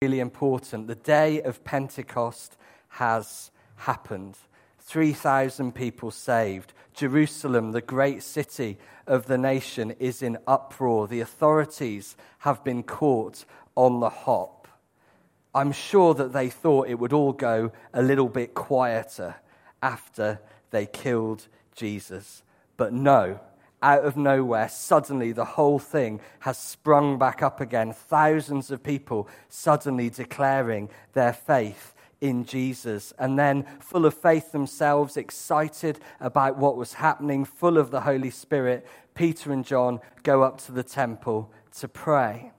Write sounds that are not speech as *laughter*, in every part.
really important. The day of Pentecost has happened. 3,000 people saved. Jerusalem, the great city of the nation, is in uproar. The authorities have been caught on the hop. I'm sure that they thought it would all go a little bit quieter after they killed Jesus. But no, out of nowhere, suddenly the whole thing has sprung back up again. Thousands of people suddenly declaring their faith in Jesus. And then, full of faith themselves, excited about what was happening, full of the Holy Spirit, Peter and John go up to the temple to pray.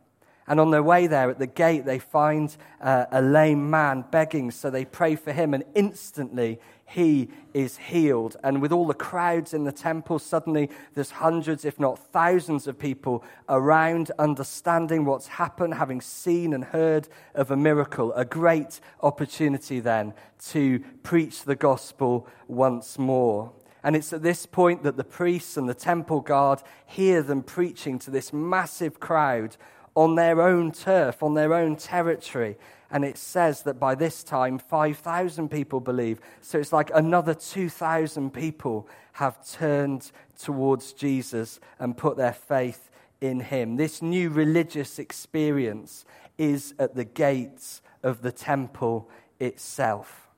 And on their way there at the gate, they find uh, a lame man begging, so they pray for him, and instantly he is healed. And with all the crowds in the temple, suddenly there's hundreds, if not thousands, of people around understanding what's happened, having seen and heard of a miracle. A great opportunity then to preach the gospel once more. And it's at this point that the priests and the temple guard hear them preaching to this massive crowd on their own turf, on their own territory. And it says that by this time, 5,000 people believe. So it's like another 2,000 people have turned towards Jesus and put their faith in him. This new religious experience is at the gates of the temple itself.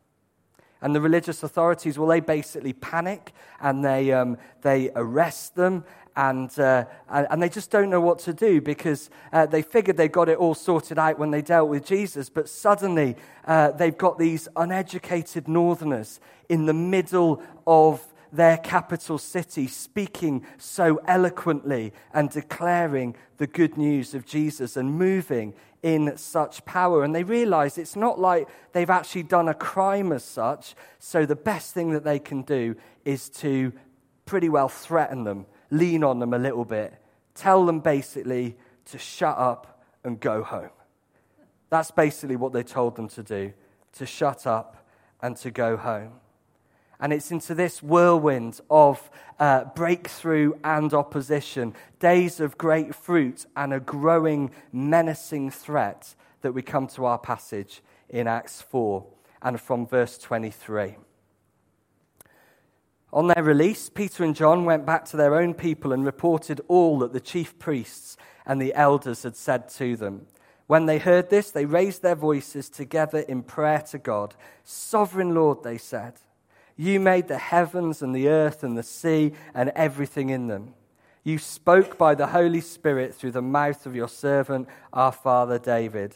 And the religious authorities, well, they basically panic and they, um, they arrest them and, uh, and they just don't know what to do because uh, they figured they got it all sorted out when they dealt with Jesus, but suddenly uh, they've got these uneducated northerners in the middle of their capital city speaking so eloquently and declaring the good news of Jesus and moving in such power. And they realize it's not like they've actually done a crime as such, so the best thing that they can do is to pretty well threaten them lean on them a little bit. Tell them basically to shut up and go home. That's basically what they told them to do to shut up and to go home. And it's into this whirlwind of uh, breakthrough and opposition, days of great fruit and a growing, menacing threat that we come to our passage in Acts 4 and from verse 23. On their release, Peter and John went back to their own people and reported all that the chief priests and the elders had said to them. When they heard this, they raised their voices together in prayer to God. Sovereign Lord, they said, you made the heavens and the earth and the sea and everything in them. You spoke by the Holy Spirit through the mouth of your servant, our father David.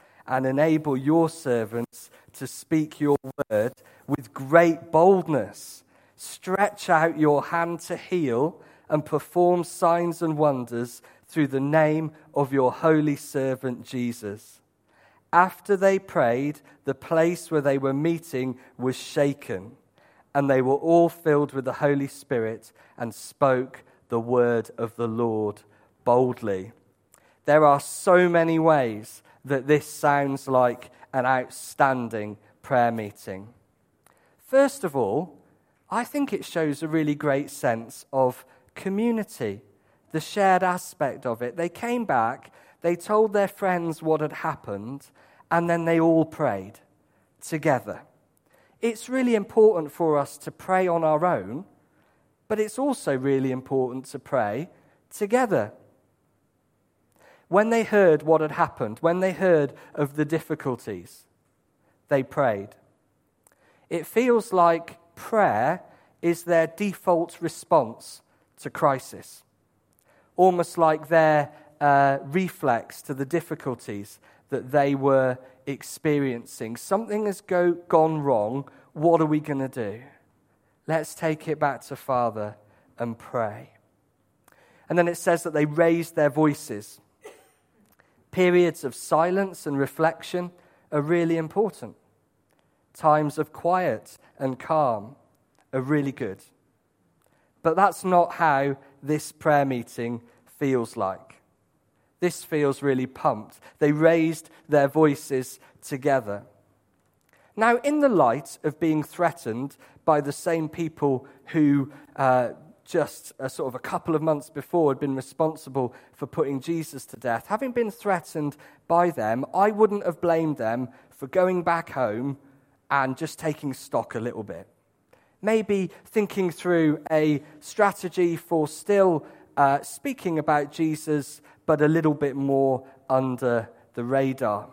and enable your servants to speak your word with great boldness. Stretch out your hand to heal and perform signs and wonders through the name of your holy servant Jesus. After they prayed, the place where they were meeting was shaken, and they were all filled with the Holy Spirit and spoke the word of the Lord boldly. There are so many ways that this sounds like an outstanding prayer meeting. First of all, I think it shows a really great sense of community, the shared aspect of it. They came back, they told their friends what had happened, and then they all prayed together. It's really important for us to pray on our own, but it's also really important to pray together when they heard what had happened, when they heard of the difficulties, they prayed. It feels like prayer is their default response to crisis, almost like their uh, reflex to the difficulties that they were experiencing. Something has go, gone wrong. What are we going to do? Let's take it back to Father and pray. And then it says that they raised their voices periods of silence and reflection are really important. Times of quiet and calm are really good. But that's not how this prayer meeting feels like. This feels really pumped. They raised their voices together. Now, in the light of being threatened by the same people who uh, just a sort of a couple of months before had been responsible for putting Jesus to death, having been threatened by them, I wouldn't have blamed them for going back home and just taking stock a little bit. Maybe thinking through a strategy for still uh, speaking about Jesus, but a little bit more under the radar.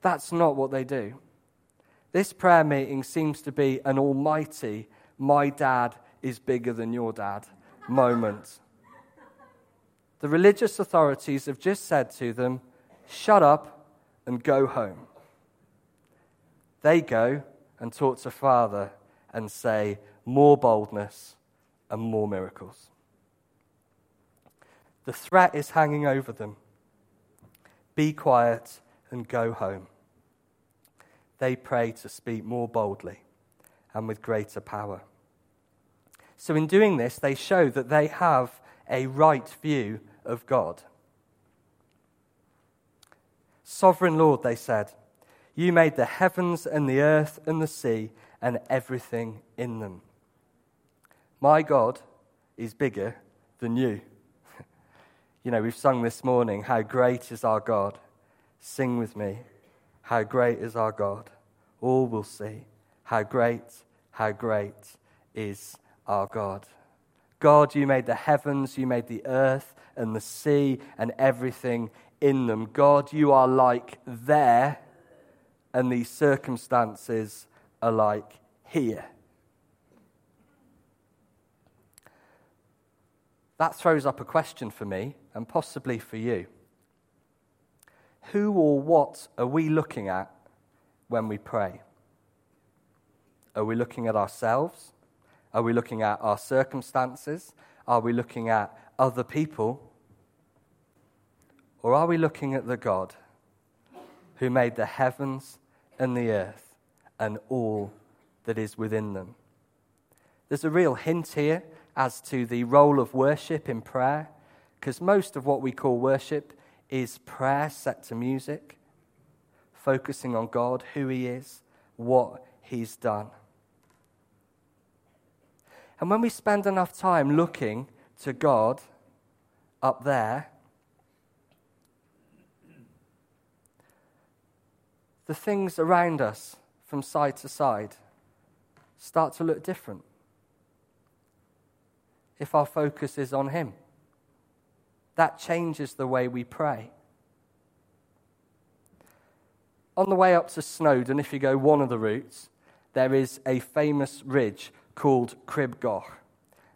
That's not what they do. This prayer meeting seems to be an almighty, my dad is bigger than your dad moment. The religious authorities have just said to them, shut up and go home. They go and talk to Father and say, more boldness and more miracles. The threat is hanging over them. Be quiet and go home. They pray to speak more boldly and with greater power. So, in doing this, they show that they have a right view of God. Sovereign Lord, they said, you made the heavens and the earth and the sea and everything in them. My God is bigger than you. *laughs* you know, we've sung this morning, How Great is Our God. Sing with me, How Great is Our God. All will see how great, how great is our God. God, you made the heavens, you made the earth and the sea and everything in them. God, you are like there and these circumstances are like here. That throws up a question for me and possibly for you. Who or what are we looking at when we pray? Are we looking at ourselves? Are we looking at our circumstances? Are we looking at other people? Or are we looking at the God who made the heavens and the earth and all that is within them. There's a real hint here as to the role of worship in prayer, because most of what we call worship is prayer set to music, focusing on God, who He is, what He's done. And when we spend enough time looking to God up there, the things around us from side to side start to look different if our focus is on Him. That changes the way we pray. On the way up to Snowdon, if you go one of the routes, there is a famous ridge called Crib Goch.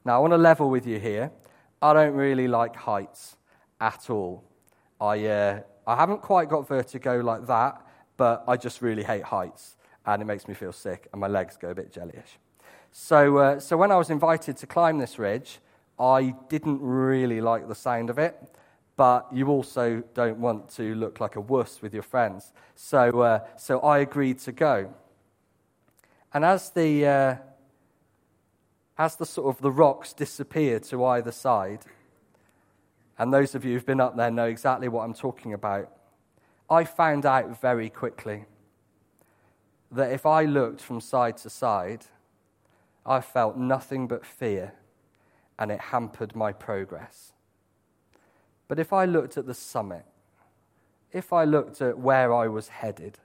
Now, I want to level with you here. I don't really like heights at all. I, uh, I haven't quite got vertigo like that, but I just really hate heights and it makes me feel sick and my legs go a bit jellyish. So, uh, so when I was invited to climb this ridge, I didn't really like the sound of it, but you also don't want to look like a wuss with your friends. So, uh, so I agreed to go. And as the, uh, as the sort of the rocks disappear to either side, and those of you who've been up there know exactly what I'm talking about, I found out very quickly that if I looked from side to side, I felt nothing but fear and it hampered my progress. But if I looked at the summit, if I looked at where I was headed,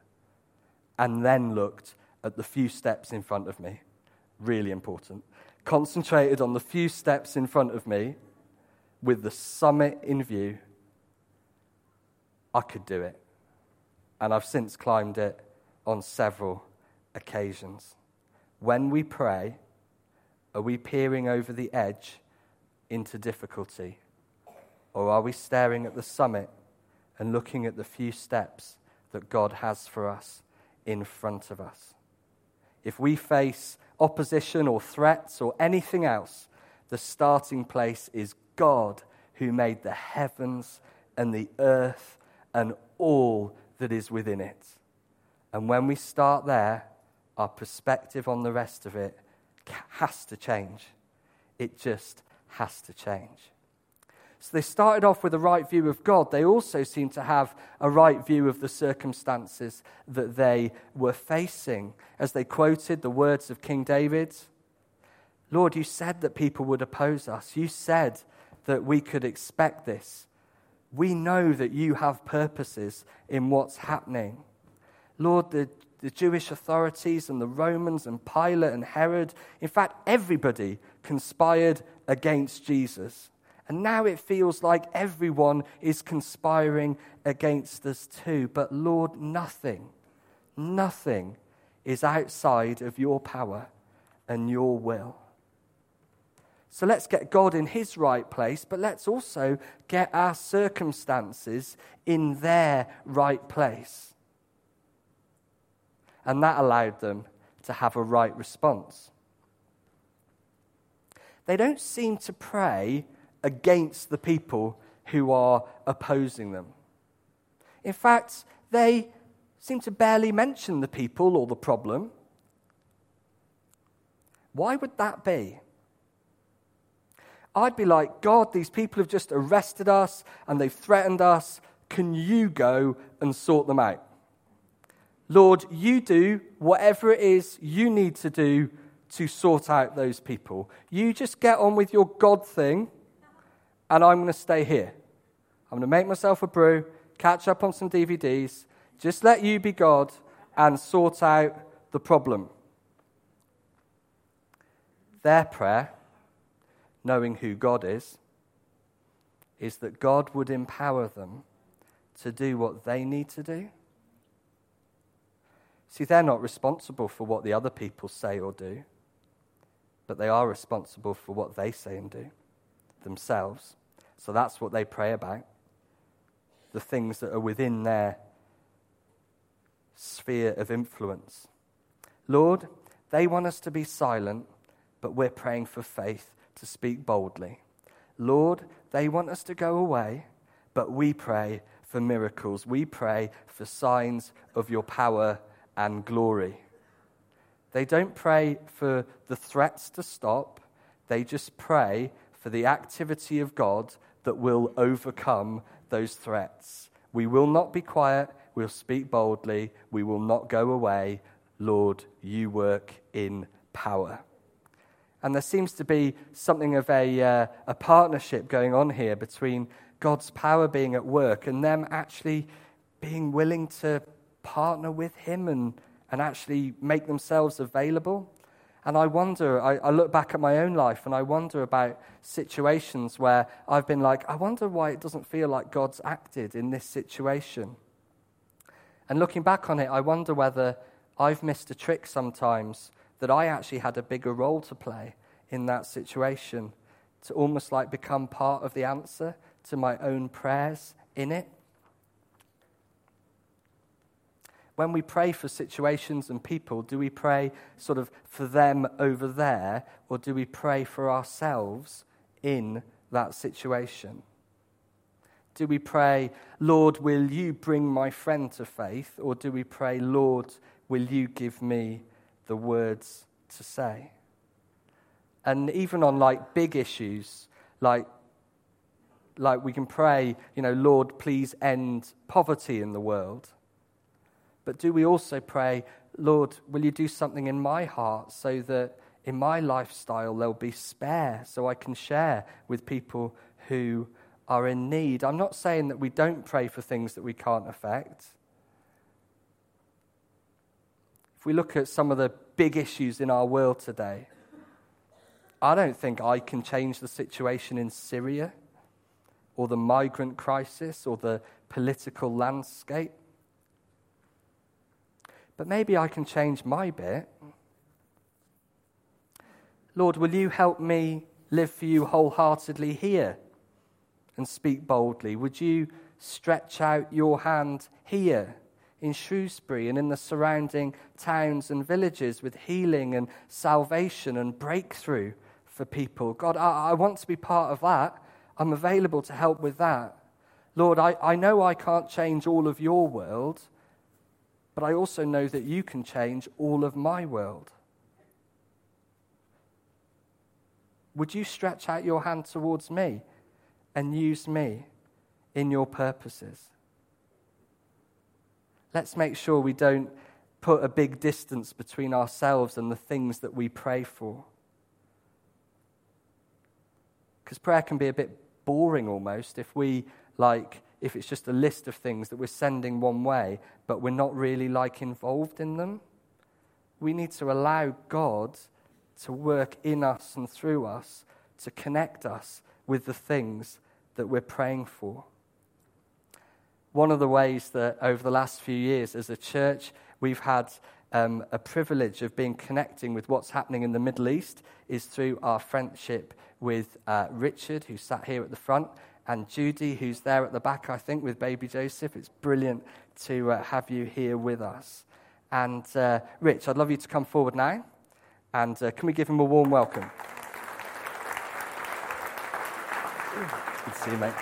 and then looked at the few steps in front of me, really important, concentrated on the few steps in front of me with the summit in view, I could do it and I've since climbed it on several occasions. When we pray, are we peering over the edge into difficulty? Or are we staring at the summit and looking at the few steps that God has for us in front of us? If we face opposition or threats or anything else, the starting place is God who made the heavens and the earth and all that is within it. And when we start there, our perspective on the rest of it has to change. It just has to change. So they started off with a right view of God. They also seem to have a right view of the circumstances that they were facing. As they quoted the words of King David Lord, you said that people would oppose us. You said that we could expect this. We know that you have purposes in what's happening. Lord, the, the Jewish authorities and the Romans and Pilate and Herod, in fact, everybody conspired against Jesus. And now it feels like everyone is conspiring against us too. But Lord, nothing, nothing is outside of your power and your will. So let's get God in his right place, but let's also get our circumstances in their right place. And that allowed them to have a right response. They don't seem to pray against the people who are opposing them. In fact, they seem to barely mention the people or the problem. Why would that be? I'd be like, God, these people have just arrested us and they've threatened us. Can you go and sort them out? Lord, you do whatever it is you need to do to sort out those people. You just get on with your God thing and I'm going to stay here. I'm going to make myself a brew, catch up on some DVDs, just let you be God and sort out the problem. Their prayer, knowing who God is, is that God would empower them to do what they need to do. See, they're not responsible for what the other people say or do, but they are responsible for what they say and do themselves. So that's what they pray about the things that are within their sphere of influence. Lord, they want us to be silent, but we're praying for faith to speak boldly. Lord, they want us to go away, but we pray for miracles. We pray for signs of your power and glory. They don't pray for the threats to stop, they just pray for the activity of God that will overcome those threats. We will not be quiet. We'll speak boldly. We will not go away. Lord, you work in power. And there seems to be something of a, uh, a partnership going on here between God's power being at work and them actually being willing to partner with Him and, and actually make themselves available. And I wonder, I, I, look back at my own life and I wonder about situations where I've been like, I wonder why it doesn't feel like God's acted in this situation. And looking back on it, I wonder whether I've missed a trick sometimes that I actually had a bigger role to play in that situation, to almost like become part of the answer to my own prayers in it. When we pray for situations and people, do we pray sort of for them over there, or do we pray for ourselves in that situation? Do we pray, Lord, will you bring my friend to faith? Or do we pray, Lord, will you give me the words to say? And even on like big issues, like, like we can pray, you know, Lord, please end poverty in the world. But do we also pray, Lord, will you do something in my heart so that in my lifestyle there'll be spare so I can share with people who are in need? I'm not saying that we don't pray for things that we can't affect. If we look at some of the big issues in our world today, I don't think I can change the situation in Syria or the migrant crisis or the political landscape but maybe I can change my bit. Lord, will you help me live for you wholeheartedly here and speak boldly? Would you stretch out your hand here in Shrewsbury and in the surrounding towns and villages with healing and salvation and breakthrough for people? God, I, I want to be part of that. I'm available to help with that. Lord, I, I know I can't change all of your world, but I also know that you can change all of my world. Would you stretch out your hand towards me and use me in your purposes? Let's make sure we don't put a big distance between ourselves and the things that we pray for. Because prayer can be a bit boring almost if we like if it's just a list of things that we're sending one way but we're not really like involved in them. We need to allow god to work in us and through us to connect us with the things that we're praying for. One of the ways that over the last few years as a church we've had um, a privilege of being connecting with what's happening in the Middle East is through our friendship with uh, Richard, who sat here at the front, and Judy, who's there at the back, I think, with baby Joseph. It's brilliant to uh, have you here with us. And uh, Rich, I'd love you to come forward now. And uh, can we give him a warm welcome? Good to see you, mate.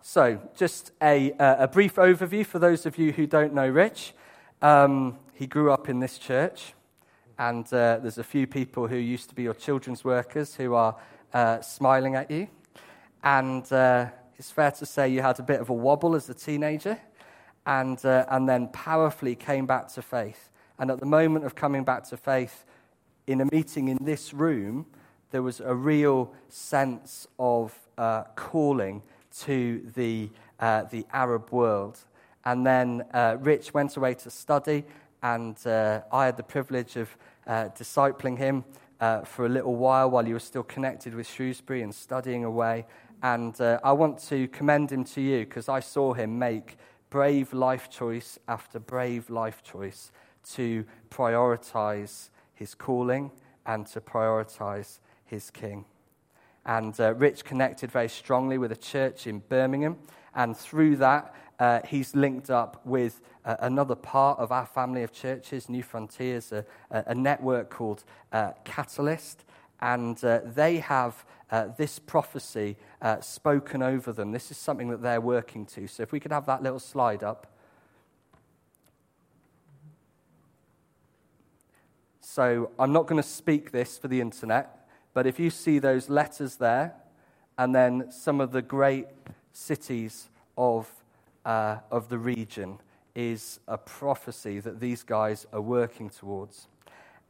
So, just a, uh, a brief overview for those of you who don't know Rich. Um, he grew up in this church, and uh, there's a few people who used to be your children's workers who are uh, smiling at you. And uh, it's fair to say you had a bit of a wobble as a teenager, and, uh, and then powerfully came back to faith. And at the moment of coming back to faith, in a meeting in this room, there was a real sense of uh, calling to the, uh, the Arab world. And then Rich went away to study, and I had the privilege of uh, discipling him uh, for a little while while he was still connected with Shrewsbury and studying away. And uh, I want to commend him to you because I saw him make brave life choice after brave life choice to prioritize his calling and to prioritize his king. And uh, Rich connected very strongly with a church in Birmingham. And through that, uh, he's linked up with uh, another part of our family of churches, Newfrontiers, a, a network called uh, Catalyst. And uh, they have uh, this prophecy spoken over them. This is something that they're working to. So if we could have that little slide up. So I'm not going to speak this for the internet. But if you see those letters there, and then some of the great cities of, uh, of the region, is a prophecy that these guys are working towards.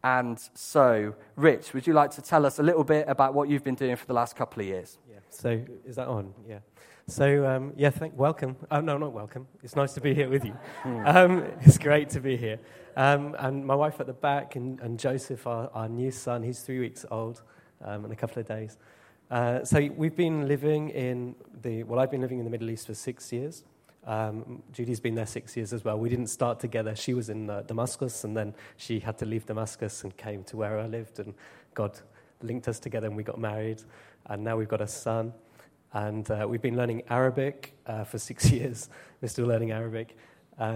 And so, Rich, would you like to tell us a little bit about what you've been doing for the last couple of years? Yeah. So, is that on? Yeah. So, um, yeah, thank, welcome. Oh, no, not welcome. It's nice to be here with you. Hmm. Um, it's great to be here. Um, and my wife at the back, and, and Joseph, our, our new son, he's three weeks old um, in a couple of days. Uh, so we've been living in the, well, I've been living in the Middle East for six years. Um, Judy's been there six years as well. We didn't start together. She was in uh, Damascus, and then she had to leave Damascus and came to where I lived, and God linked us together, and we got married, and now we've got a son. And uh, we've been learning Arabic uh, for six *laughs* years. We're still learning Arabic.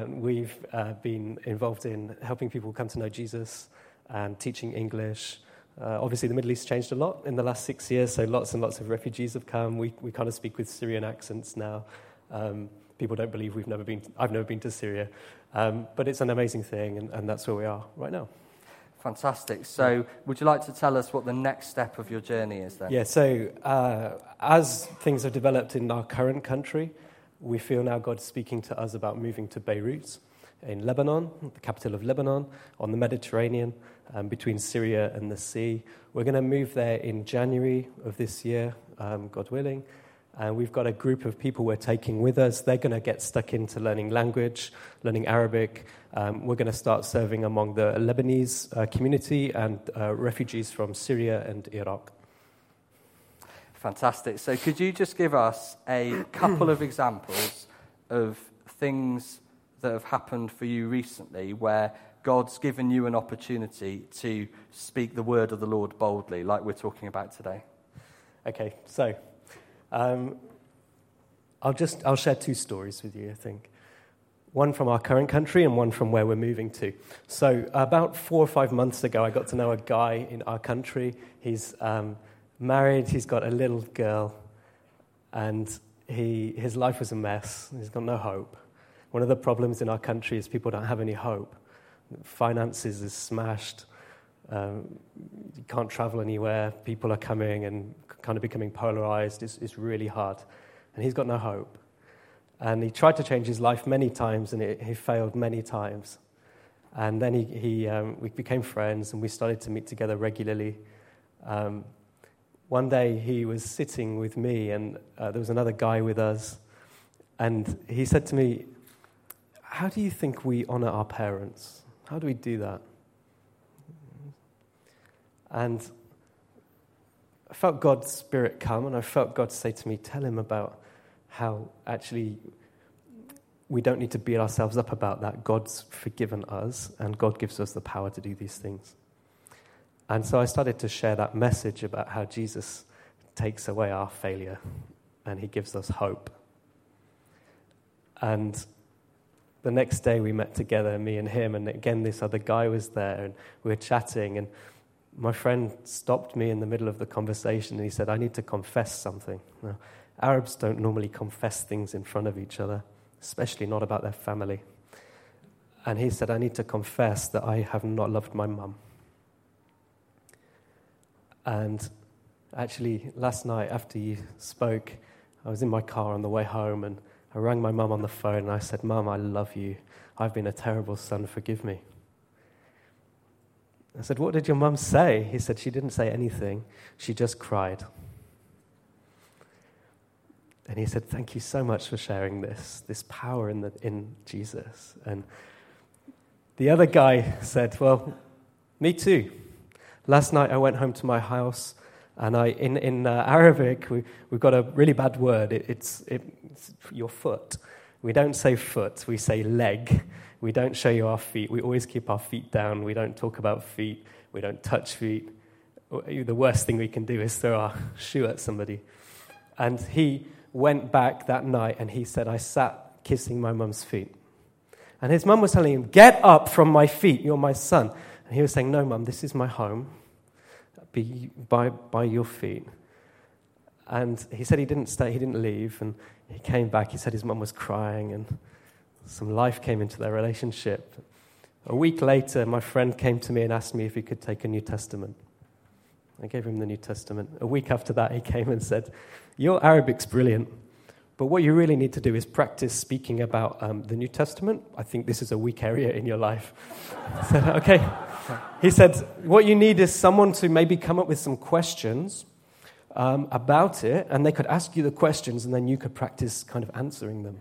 We've uh, been involved in helping people come to know Jesus and teaching English uh, obviously, the Middle East changed a lot in the last six years, so lots and lots of refugees have come. We, we kind of speak with Syrian accents now. Um, people don't believe we've never been, I've never been to Syria. Um, but it's an amazing thing, and, and that's where we are right now. Fantastic. So, would you like to tell us what the next step of your journey is then? Yeah, so uh, as things have developed in our current country, we feel now God's speaking to us about moving to Beirut in Lebanon, the capital of Lebanon, on the Mediterranean um, between Syria and the sea. We're going to move there in January of this year, um, God willing. And we've got a group of people we're taking with us. They're going to get stuck into learning language, learning Arabic. Um, we're going to start serving among the Lebanese uh, community and uh, refugees from Syria and Iraq. Fantastic. So, could you just give us a couple of examples of things that have happened for you recently where God's given you an opportunity to speak the word of the Lord boldly, like we're talking about today? Okay, so um, I'll just I'll share two stories with you. I think one from our current country and one from where we're moving to. So about four or five months ago, I got to know a guy in our country. He's um, married. He's got a little girl, and he, his life was a mess. He's got no hope. One of the problems in our country is people don't have any hope. Finances is smashed. Um, you can't travel anywhere. People are coming and kind of becoming polarized. It's, it's really hard. And he's got no hope. And he tried to change his life many times, and it, he failed many times. And then he, he, um, we became friends, and we started to meet together regularly. Um, one day he was sitting with me, and uh, there was another guy with us. And he said to me, How do you think we honor our parents? How do we do that? And I felt God's Spirit come, and I felt God say to me, Tell him about how actually we don't need to beat ourselves up about that. God's forgiven us, and God gives us the power to do these things. And so I started to share that message about how Jesus takes away our failure and he gives us hope. And the next day we met together, me and him, and again this other guy was there, and we were chatting. And my friend stopped me in the middle of the conversation and he said, I need to confess something. Now, Arabs don't normally confess things in front of each other, especially not about their family. And he said, I need to confess that I have not loved my mum. And actually, last night after you spoke, I was in my car on the way home and I rang my mum on the phone and I said, Mum, I love you. I've been a terrible son. Forgive me. I said, What did your mum say? He said, She didn't say anything. She just cried. And he said, Thank you so much for sharing this, this power in, the, in Jesus. And the other guy said, Well, me too. Last night I went home to my house, and I, in, in uh, Arabic, we, we've got a really bad word. It, it's, it, it's your foot. We don't say foot, we say leg. We don't show you our feet. We always keep our feet down. We don't talk about feet. We don't touch feet. The worst thing we can do is throw our *laughs* shoe at somebody. And he went back that night and he said, I sat kissing my mum's feet. And his mum was telling him, Get up from my feet, you're my son. And he was saying, No, mum, this is my home. Be by, by your feet. And he said he didn't stay, he didn't leave. And he came back. He said his mum was crying, and some life came into their relationship. A week later, my friend came to me and asked me if he could take a New Testament. I gave him the New Testament. A week after that, he came and said, Your Arabic's brilliant. But what you really need to do is practice speaking about um, the New Testament. I think this is a weak area in your life. *laughs* I said, okay. He said, what you need is someone to maybe come up with some questions um, about it, and they could ask you the questions, and then you could practice kind of answering them.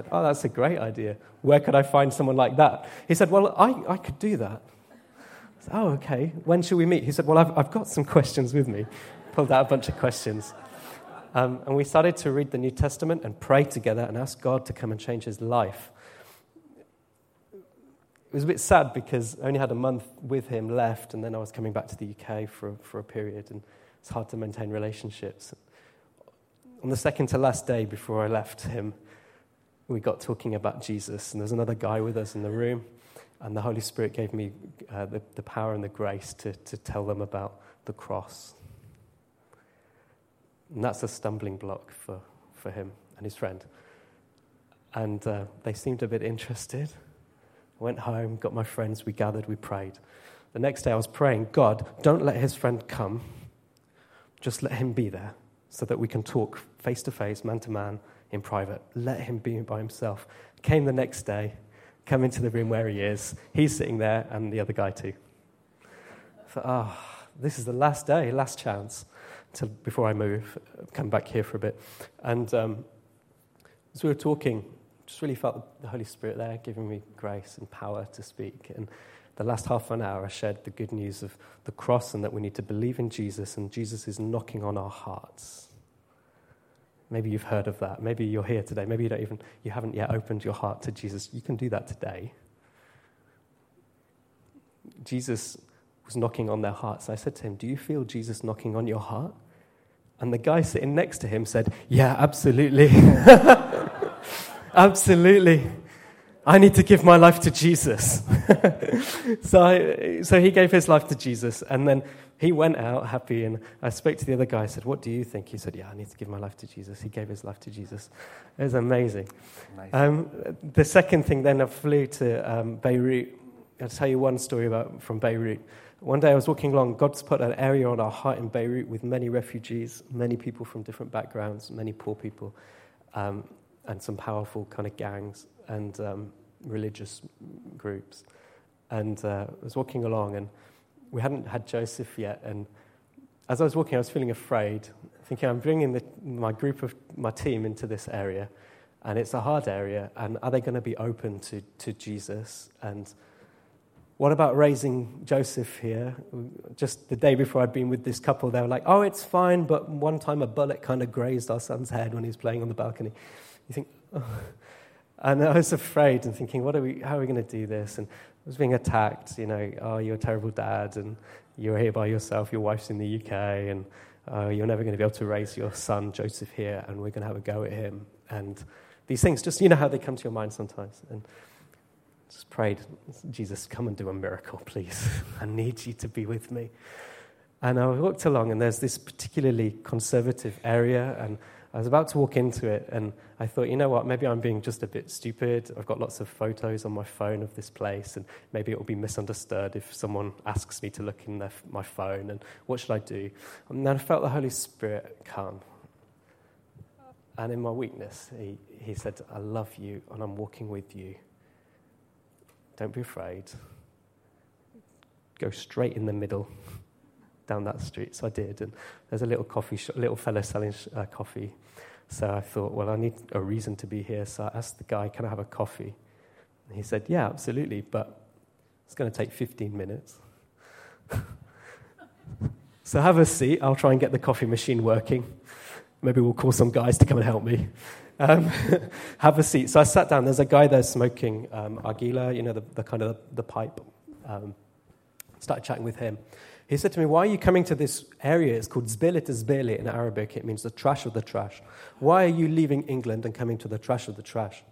Said, oh, that's a great idea. Where could I find someone like that? He said, well, I, I could do that. I said, oh, okay. When should we meet? He said, well, I've, I've got some questions with me. Pulled out a bunch of questions. Um, and we started to read the New Testament and pray together and ask God to come and change his life. It was a bit sad because I only had a month with him left, and then I was coming back to the UK for, for a period, and it's hard to maintain relationships. On the second to last day before I left him, we got talking about Jesus, and there's another guy with us in the room, and the Holy Spirit gave me uh, the, the power and the grace to, to tell them about the cross and that's a stumbling block for, for him and his friend. And uh, they seemed a bit interested. Went home, got my friends, we gathered, we prayed. The next day I was praying, God, don't let his friend come. Just let him be there so that we can talk face to face, man to man, in private. Let him be by himself. Came the next day, come into the room where he is. He's sitting there, and the other guy too. I thought, ah, oh, this is the last day, last chance till before I move, come back here for a bit. And um, as we were talking, just really felt the Holy Spirit there giving me grace and power to speak. And the last half an hour, I shared the good news of the cross and that we need to believe in Jesus, and Jesus is knocking on our hearts. Maybe you've heard of that. Maybe you're here today. Maybe you don't even you haven't yet opened your heart to Jesus. You can do that today. Jesus was knocking on their hearts. I said to him, Do you feel Jesus knocking on your heart? And the guy sitting next to him said, Yeah, absolutely. *laughs* absolutely. I need to give my life to Jesus. *laughs* so, I, so he gave his life to Jesus, and then he went out happy. And I spoke to the other guy. I said, What do you think? He said, Yeah, I need to give my life to Jesus. He gave his life to Jesus. It was amazing. amazing. Um, the second thing, then I flew to um, Beirut. I'll tell you one story about from Beirut. One day I was walking along. God's put an area on our heart in Beirut with many refugees, many people from different backgrounds, many poor people, um, and some powerful kind of gangs and um, religious groups. And uh, I was walking along, and we hadn't had Joseph yet. And as I was walking, I was feeling afraid, thinking, I'm bringing the, my group of my team into this area, and it's a hard area. And are they going to be open to, to Jesus? And what about raising Joseph here? Just the day before I'd been with this couple, they were like, oh, it's fine, but one time a bullet kind of grazed our son's head when he was playing on the balcony. You think, oh. And I was afraid and thinking, what are we, how are we going to do this? And was being attacked, you know, oh, you're a terrible dad, and you're here by yourself, your wife's in the UK, and uh, you're never going to be able to raise your son, Joseph, here, and we're going to have a go at him. And these things, just, you know how they come to your mind sometimes. And just prayed, Jesus, come and do a miracle, please. *laughs* I need you to be with me. And I walked along, and there's this particularly conservative area, and I was about to walk into it, and I thought, you know what, maybe I'm being just a bit stupid. I've got lots of photos on my phone of this place, and maybe it will be misunderstood if someone asks me to look in their, my phone, and what should I do? And then I felt the Holy Spirit come. And in my weakness, he, he said, I love you, and I'm walking with you. Don't be afraid. Go straight in the middle down that street. So I did. And there's a little coffee shop, little fellow selling uh, coffee. So I thought, well, I need a reason to be here. So I asked the guy, can I have a coffee? And he said, yeah, absolutely, but it's going to take 15 minutes. *laughs* so have a seat. I'll try and get the coffee machine working. Maybe we'll call some guys to come and help me. Um, *laughs* have a seat. So I sat down. There's a guy there smoking um, Argila, you know, the, the kind of the, the pipe. Um, started chatting with him. He said to me, Why are you coming to this area? It's called Zbilit Zbili in Arabic. It means the trash of the trash. Why are you leaving England and coming to the trash of the trash?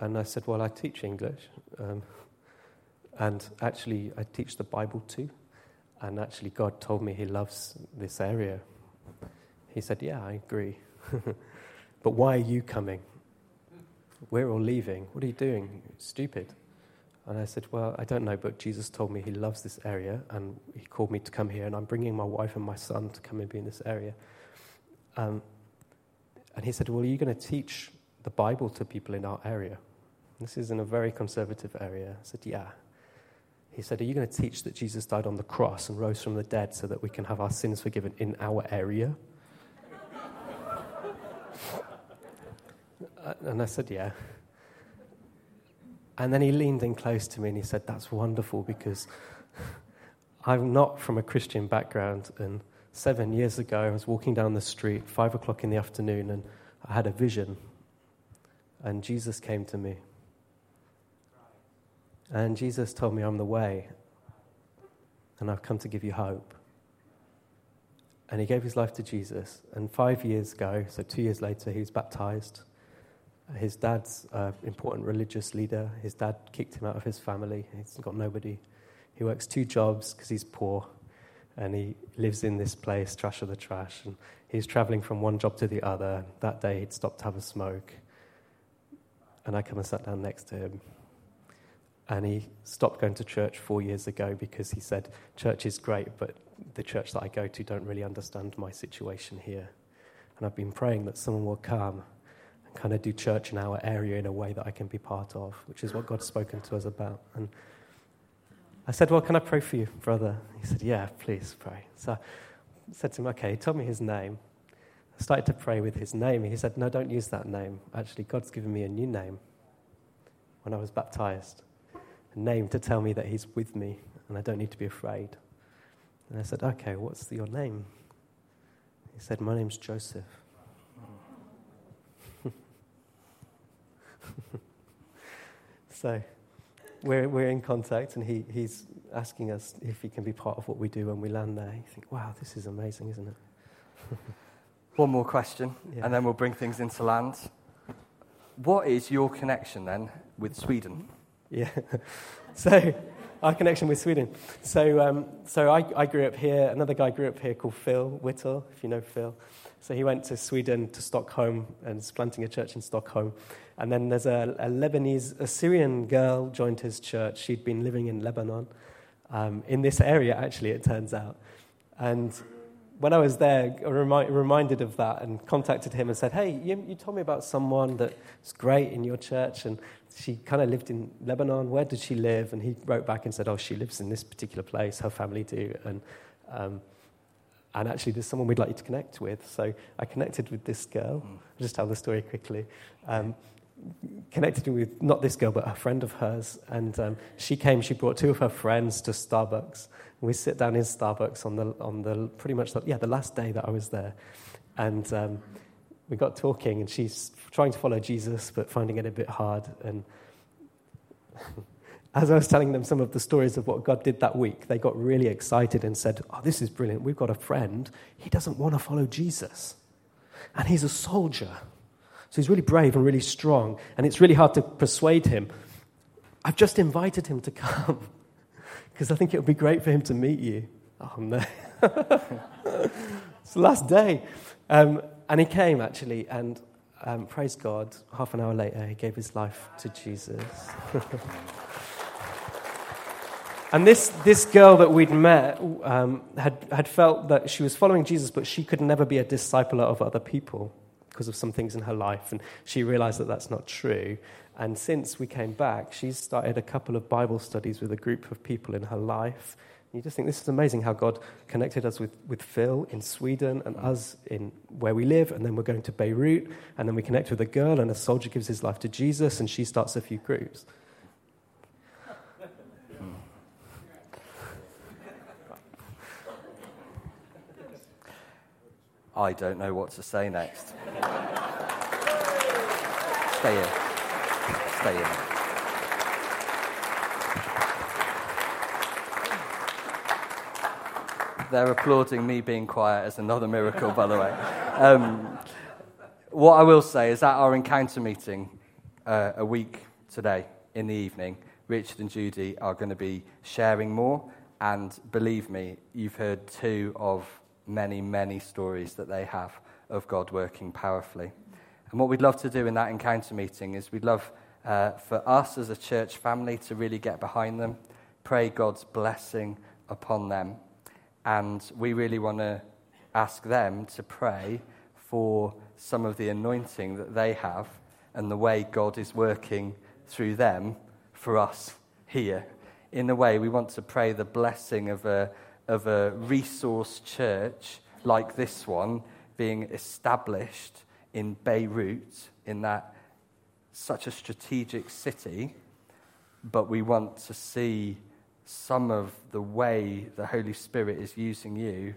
And I said, Well, I teach English. Um, and actually, I teach the Bible too. And actually, God told me He loves this area. He said, Yeah, I agree. *laughs* but why are you coming? We're all leaving. What are you doing? Stupid. And I said, Well, I don't know, but Jesus told me he loves this area and he called me to come here, and I'm bringing my wife and my son to come and be in this area. Um, and he said, Well, are you going to teach the Bible to people in our area? This is in a very conservative area. I said, Yeah. He said, Are you going to teach that Jesus died on the cross and rose from the dead so that we can have our sins forgiven in our area? *laughs* And I said, Yeah. And then he leaned in close to me and he said, That's wonderful because I'm not from a Christian background. And seven years ago, I was walking down the street, five o'clock in the afternoon, and I had a vision. And Jesus came to me. And Jesus told me, I'm the way. And I've come to give you hope. And he gave his life to Jesus. And five years ago, so two years later, he was baptized. His dad's an important religious leader. His dad kicked him out of his family. He's got nobody. He works two jobs because he's poor. And he lives in this place, trash of the trash. And he's traveling from one job to the other. That day, he'd stopped to have a smoke. And I come and sat down next to him. And he stopped going to church four years ago because he said, Church is great, but the church that I go to don't really understand my situation here. And I've been praying that someone will come kind of do church in our area in a way that I can be part of, which is what God's spoken to us about. And I said, Well, can I pray for you, brother? He said, Yeah, please pray. So I said to him, Okay, he told me his name. I started to pray with his name. He said, No, don't use that name. Actually, God's given me a new name when I was baptized, a name to tell me that he's with me and I don't need to be afraid. And I said, Okay, what's your name? He said, My name's Joseph. *laughs* so we're, we're in contact, and he, he's asking us if he can be part of what we do when we land there. You think, wow, this is amazing, isn't it? *laughs* One more question, yeah. and then we'll bring things into land. what is your connection then with Sweden? Yeah. *laughs* so, our connection with Sweden. So, um, so I, I, grew up here. Another guy grew up here called Phil Whittle, if you know Phil. So he went to Sweden, to Stockholm, and is planting a church in Stockholm. And then there's a, a Lebanese, a Syrian girl joined his church. She'd been living in Lebanon, um, in this area, actually, it turns out. And when I was there, I remi- reminded of that and contacted him and said, Hey, you, you told me about someone that's great in your church, and she kind of lived in Lebanon. Where did she live? And he wrote back and said, Oh, she lives in this particular place, her family do. And, um, and actually, there's someone we'd like you to connect with. So I connected with this girl. Mm. I'll just tell the story quickly. Um, connected with not this girl, but a friend of hers. And um, she came, she brought two of her friends to Starbucks we sit down in Starbucks on the, on the pretty much, the, yeah, the last day that I was there. And um, we got talking, and she's trying to follow Jesus, but finding it a bit hard. And *laughs* as I was telling them some of the stories of what God did that week, they got really excited and said, Oh, this is brilliant. We've got a friend. He doesn't want to follow Jesus. And he's a soldier. So he's really brave and really strong. And it's really hard to persuade him. I've just invited him to come *laughs* because I think it would be great for him to meet you. Oh, no. *laughs* it's the last day. Um, and he came, actually, and um, praise God, half an hour later, he gave his life to Jesus. *laughs* and this, this girl that we'd met um, had, had felt that she was following Jesus, but she could never be a discipler of other people because of some things in her life. And she realized that that's not true. And since we came back, she's started a couple of Bible studies with a group of people in her life. And you just think this is amazing how God connected us with, with Phil in Sweden and us in where we live. And then we're going to Beirut. And then we connect with a girl, and a soldier gives his life to Jesus, and she starts a few groups. I don't know what to say next. Stay here stay in. They're applauding me being quiet as another miracle, by the way. Um, what I will say is at our encounter meeting uh, a week today in the evening, Richard and Judy are going to be sharing more. And believe me, you've heard two of many, many stories that they have of God working powerfully. And what we'd love to do in that encounter meeting is we'd love uh, for us as a church family to really get behind them, pray God's blessing upon them. And we really want to ask them to pray for some of the anointing that they have and the way God is working through them for us here. In a way, we want to pray the blessing of a, of a resource church like this one being established in Beirut, in that such a strategic city, but we want to see some of the way the Holy Spirit is using you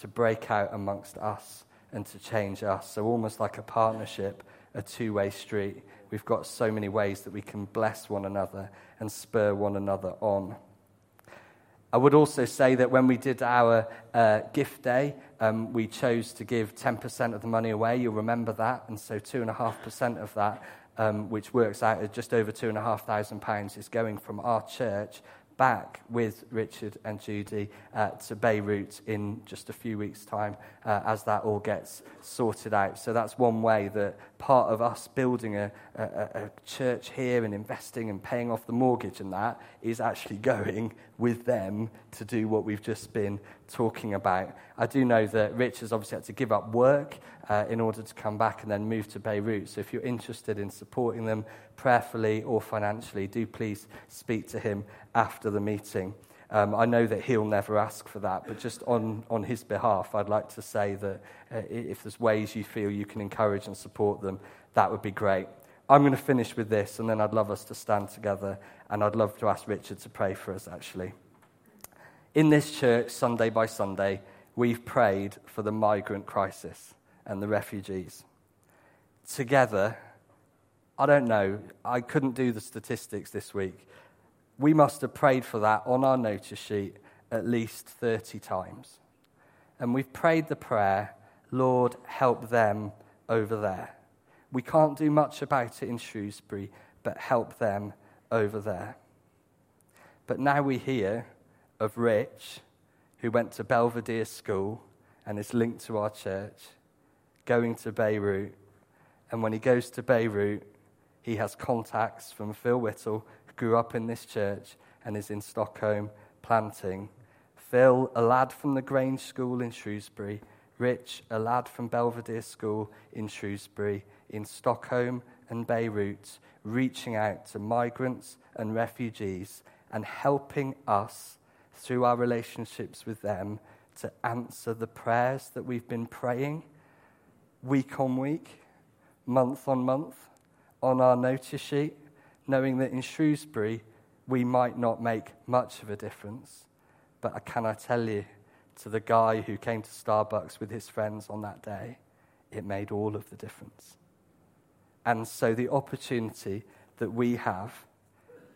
to break out amongst us and to change us. So, almost like a partnership, a two way street. We've got so many ways that we can bless one another and spur one another on. I would also say that when we did our uh, gift day, um, we chose to give 10% of the money away. You'll remember that. And so 2.5% of that um, which works out at just over £2,500, is going from our church back with Richard and Judy uh, to Beirut in just a few weeks' time uh, as that all gets sorted out. So that's one way that part of us building a, a, a, church here and investing and paying off the mortgage and that is actually *laughs* going with them to do what we've just been talking about. I do know that Rich has obviously had to give up work uh, in order to come back and then move to Beirut. So if you're interested in supporting them prayerfully or financially, do please speak to him after the meeting. Um, I know that he'll never ask for that, but just on, on his behalf, I'd like to say that uh, if there's ways you feel you can encourage and support them, that would be great. I'm going to finish with this, and then I'd love us to stand together, and I'd love to ask Richard to pray for us, actually. In this church, Sunday by Sunday, we've prayed for the migrant crisis and the refugees. Together, I don't know, I couldn't do the statistics this week. We must have prayed for that on our notice sheet at least 30 times. And we've prayed the prayer, Lord, help them over there. We can't do much about it in Shrewsbury, but help them over there. But now we hear of Rich, who went to Belvidere School and is linked to our church, going to Beirut. And when he goes to Beirut, he has contacts from Phil Whittle, who grew up in this church and is in Stockholm planting. Phil, a lad from the Grange School in Shrewsbury, Rich, a lad from Belvidere School in Shrewsbury, in Stockholm and Beirut, reaching out to migrants and refugees and helping us through our relationships with them to answer the prayers that we've been praying week on week, month on month, on our notice sheet, knowing that in Shrewsbury we might not make much of a difference. But can I tell you, to the guy who came to Starbucks with his friends on that day, it made all of the difference. And so the opportunity that we have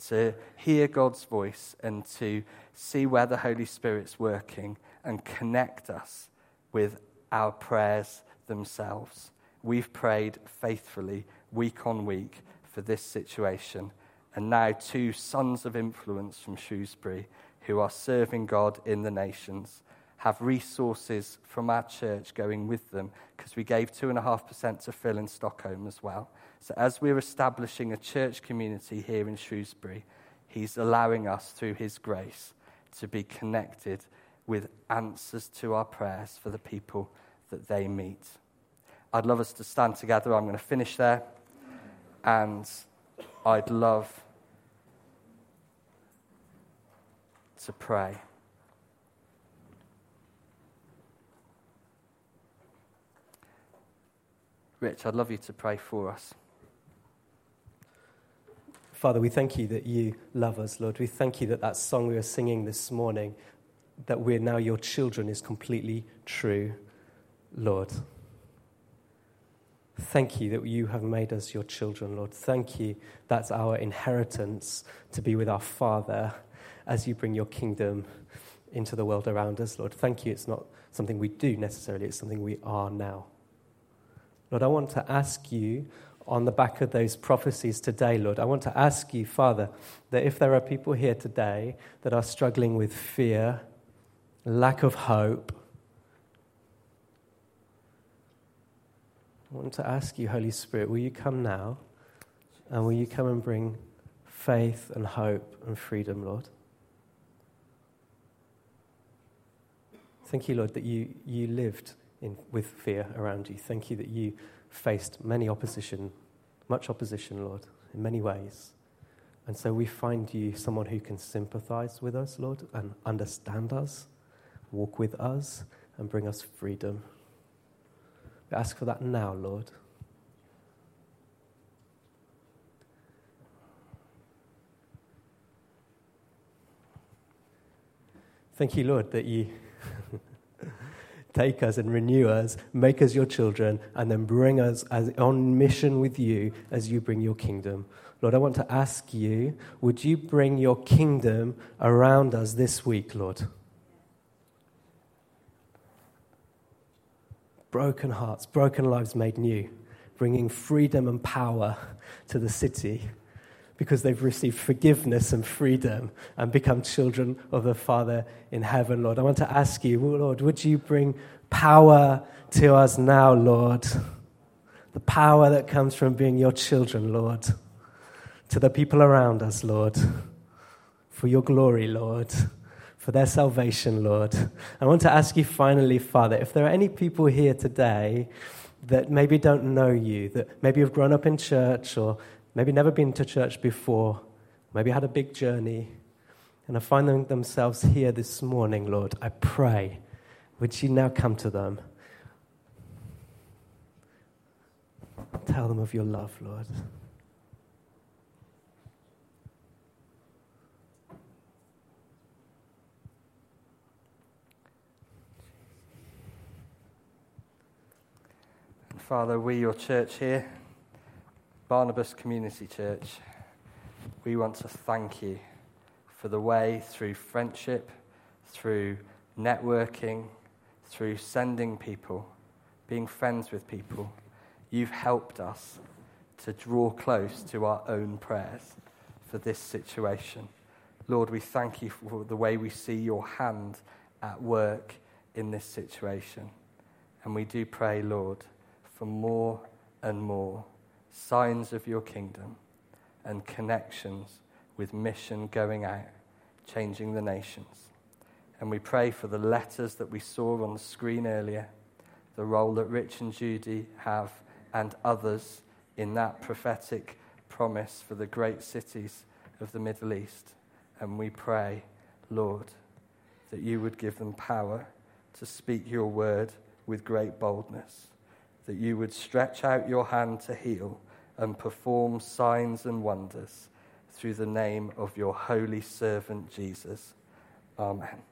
to hear God's voice and to see where the Holy Spirit's working and connect us with our prayers themselves. We've prayed faithfully week on week for this situation. And now, two sons of influence from Shrewsbury who are serving God in the nations have resources from our church going with them because we gave 2.5% to Phil in Stockholm as well. So, as we're establishing a church community here in Shrewsbury, He's allowing us through His grace to be connected with answers to our prayers for the people that they meet. I'd love us to stand together. I'm going to finish there. And I'd love to pray. Rich, I'd love you to pray for us. Father, we thank you that you love us, Lord. We thank you that that song we were singing this morning, that we're now your children, is completely true, Lord. Thank you that you have made us your children, Lord. Thank you that's our inheritance to be with our Father as you bring your kingdom into the world around us, Lord. Thank you. It's not something we do necessarily, it's something we are now. Lord, I want to ask you on the back of those prophecies today, Lord, I want to ask you, Father, that if there are people here today that are struggling with fear, lack of hope, I want to ask you, Holy Spirit, will you come now and will you come and bring faith and hope and freedom, Lord? Thank you, Lord, that you, you lived in, with fear around you. Thank you that you faced many opposition, much opposition, Lord, in many ways. And so we find you someone who can sympathize with us, Lord, and understand us, walk with us, and bring us freedom. We ask for that now, Lord. Thank you, Lord, that you take us and renew us, make us your children, and then bring us as, on mission with you as you bring your kingdom. Lord, I want to ask you, would you bring your kingdom around us this week, Lord? Broken hearts, broken lives made new, bringing freedom and power to the city because they've received forgiveness and freedom and become children of the Father in heaven, Lord. I want to ask you, Lord, would you bring power to us now, Lord? The power that comes from being your children, Lord, to the people around us, Lord, for your glory, Lord. For their salvation, Lord. I want to ask you finally, Father, if there are any people here today that maybe don't know you, that maybe have grown up in church or maybe never been to church before, maybe had a big journey, and are finding themselves here this morning, Lord, I pray, would you now come to them? Tell them of your love, Lord. Father, we, your church here, Barnabas Community Church, we want to thank you for the way through friendship, through networking, through sending people, being friends with people, you've helped us to draw close to our own prayers for this situation. Lord, we thank you for the way we see your hand at work in this situation. And we do pray, Lord, for more and more signs of your kingdom and connections with mission going out, changing the nations. And we pray for the letters that we saw on the screen earlier, the role that Rich and Judy have, and others in that prophetic promise for the great cities of the Middle East. And we pray, Lord, that you would give them power to speak your word with great boldness, that you would stretch out your hand to heal and perform signs and wonders through the name of your holy servant Jesus. Amen.